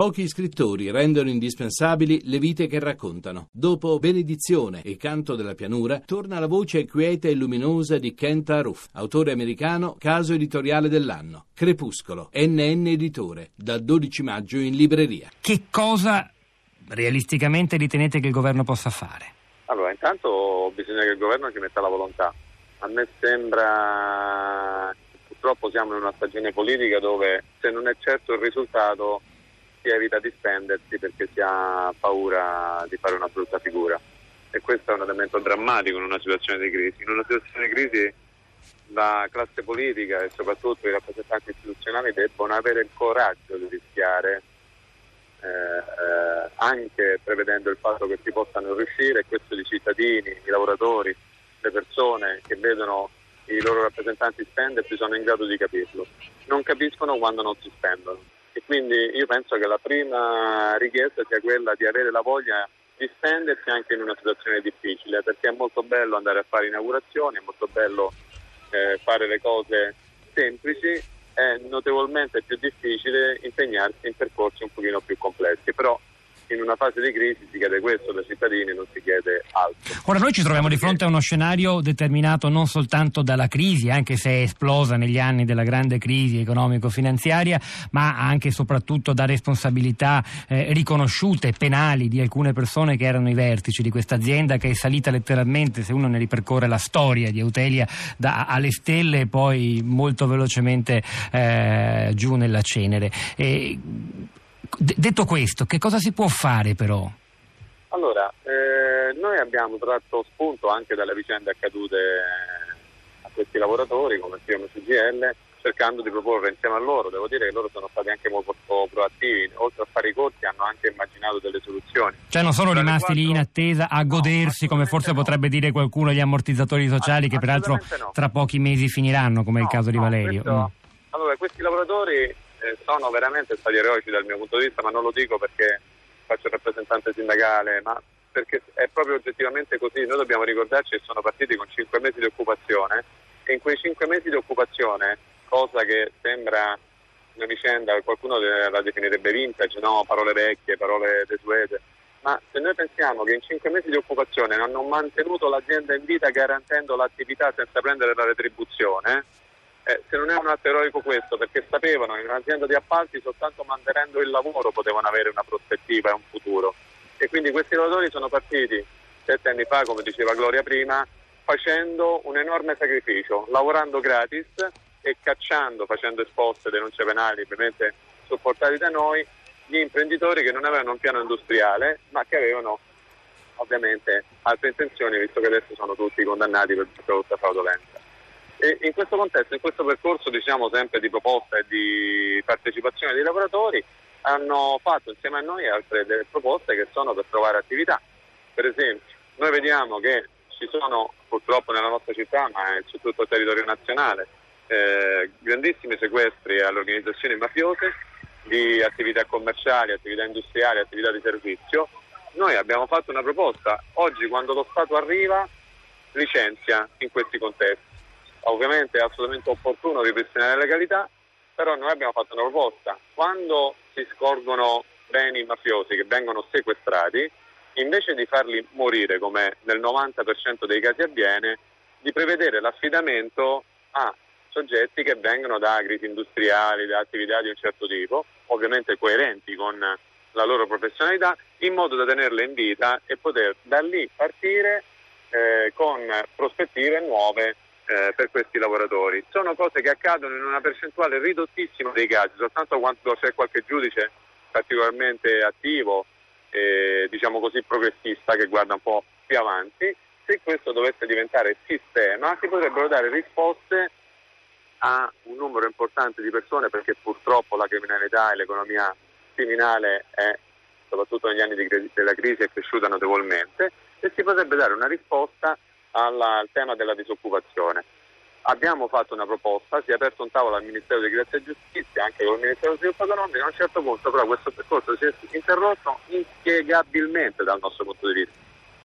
Pochi scrittori rendono indispensabili le vite che raccontano. Dopo Benedizione e Canto della pianura, torna la voce quieta e luminosa di Kent Aruf, autore americano, caso editoriale dell'anno. Crepuscolo, NN Editore, dal 12 maggio in libreria. Che cosa realisticamente ritenete che il governo possa fare? Allora, intanto bisogna che il governo ci metta la volontà. A me sembra purtroppo siamo in una stagione politica dove se non è certo il risultato si evita di spendersi perché si ha paura di fare una brutta figura. E questo è un elemento drammatico in una situazione di crisi. In una situazione di crisi la classe politica e soprattutto i rappresentanti istituzionali debbono avere il coraggio di rischiare eh, eh, anche prevedendo il fatto che si possano riuscire e questo i cittadini, i lavoratori, le persone che vedono i loro rappresentanti spendersi sono in grado di capirlo. Non capiscono quando non si spendono e quindi io penso che la prima richiesta sia quella di avere la voglia di spendersi anche in una situazione difficile, perché è molto bello andare a fare inaugurazioni, è molto bello eh, fare le cose semplici, è notevolmente più difficile impegnarsi in percorsi un pochino più complessi, però in una fase di crisi si chiede questo dai cittadini, non si chiede altro. Ora noi ci troviamo di fronte a uno scenario determinato non soltanto dalla crisi, anche se è esplosa negli anni della grande crisi economico-finanziaria, ma anche e soprattutto da responsabilità eh, riconosciute, penali di alcune persone che erano i vertici di questa azienda che è salita letteralmente, se uno ne ripercorre la storia di Eutelia, da, alle stelle e poi molto velocemente eh, giù nella cenere. E, detto questo, che cosa si può fare però? Allora, eh, noi abbiamo tratto spunto anche dalle vicende accadute a questi lavoratori come firma CGL cercando di proporre insieme a loro, devo dire che loro sono stati anche molto proattivi, oltre a fare i corsi hanno anche immaginato delle soluzioni. Cioè non sono rimasti lì in attesa a godersi, no, come forse no. potrebbe dire qualcuno, gli ammortizzatori sociali che peraltro no. tra pochi mesi finiranno, come è il caso di Valerio. Questo, mm. Allora, questi lavoratori eh, sono veramente stati eroici dal mio punto di vista, ma non lo dico perché faccio il rappresentante sindacale, ma perché è proprio oggettivamente così. Noi dobbiamo ricordarci che sono partiti con 5 mesi di occupazione e in quei 5 mesi di occupazione, cosa che sembra una vicenda, qualcuno la definirebbe vintage, no? parole vecchie, parole desuete, ma se noi pensiamo che in 5 mesi di occupazione hanno mantenuto l'azienda in vita garantendo l'attività senza prendere la retribuzione, eh, se non è un atto eroico questo, perché sapevano che in un'azienda di appalti soltanto mantenendo il lavoro potevano avere una prospettiva e un futuro. E quindi questi lavoratori sono partiti sette anni fa, come diceva Gloria prima, facendo un enorme sacrificio, lavorando gratis e cacciando, facendo esposte, denunce penali, ovviamente supportati da noi, gli imprenditori che non avevano un piano industriale, ma che avevano ovviamente altre intenzioni, visto che adesso sono tutti condannati per tutta fraudolenza. E in questo contesto, in questo percorso diciamo sempre di proposta e di partecipazione dei lavoratori, hanno fatto insieme a noi altre delle proposte che sono per trovare attività. Per esempio, noi vediamo che ci sono purtroppo nella nostra città, ma su tutto il territorio nazionale, eh, grandissimi sequestri alle organizzazioni mafiose di attività commerciali, attività industriali, attività di servizio. Noi abbiamo fatto una proposta, oggi quando lo Stato arriva licenzia in questi contesti Ovviamente è assolutamente opportuno ripristinare la legalità, però noi abbiamo fatto una proposta. Quando si scorgono beni mafiosi che vengono sequestrati, invece di farli morire come nel 90% dei casi avviene, di prevedere l'affidamento a soggetti che vengono da agriti industriali, da attività di un certo tipo, ovviamente coerenti con la loro professionalità, in modo da tenerle in vita e poter da lì partire eh, con prospettive nuove eh, per questi lavoratori. Sono cose che accadono in una percentuale ridottissima dei casi, soltanto quando c'è qualche giudice particolarmente attivo e diciamo così progressista che guarda un po' più avanti. Se questo dovesse diventare sistema si potrebbero dare risposte a un numero importante di persone perché purtroppo la criminalità e l'economia criminale è, soprattutto negli anni della crisi è cresciuta notevolmente e si potrebbe dare una risposta alla, al tema della disoccupazione. Abbiamo fatto una proposta, si è aperto un tavolo al Ministero di Grazia e Giustizia, anche con il Ministero dello Sviluppo Economico, a un certo punto però questo percorso si è interrotto inspiegabilmente dal nostro punto di vista.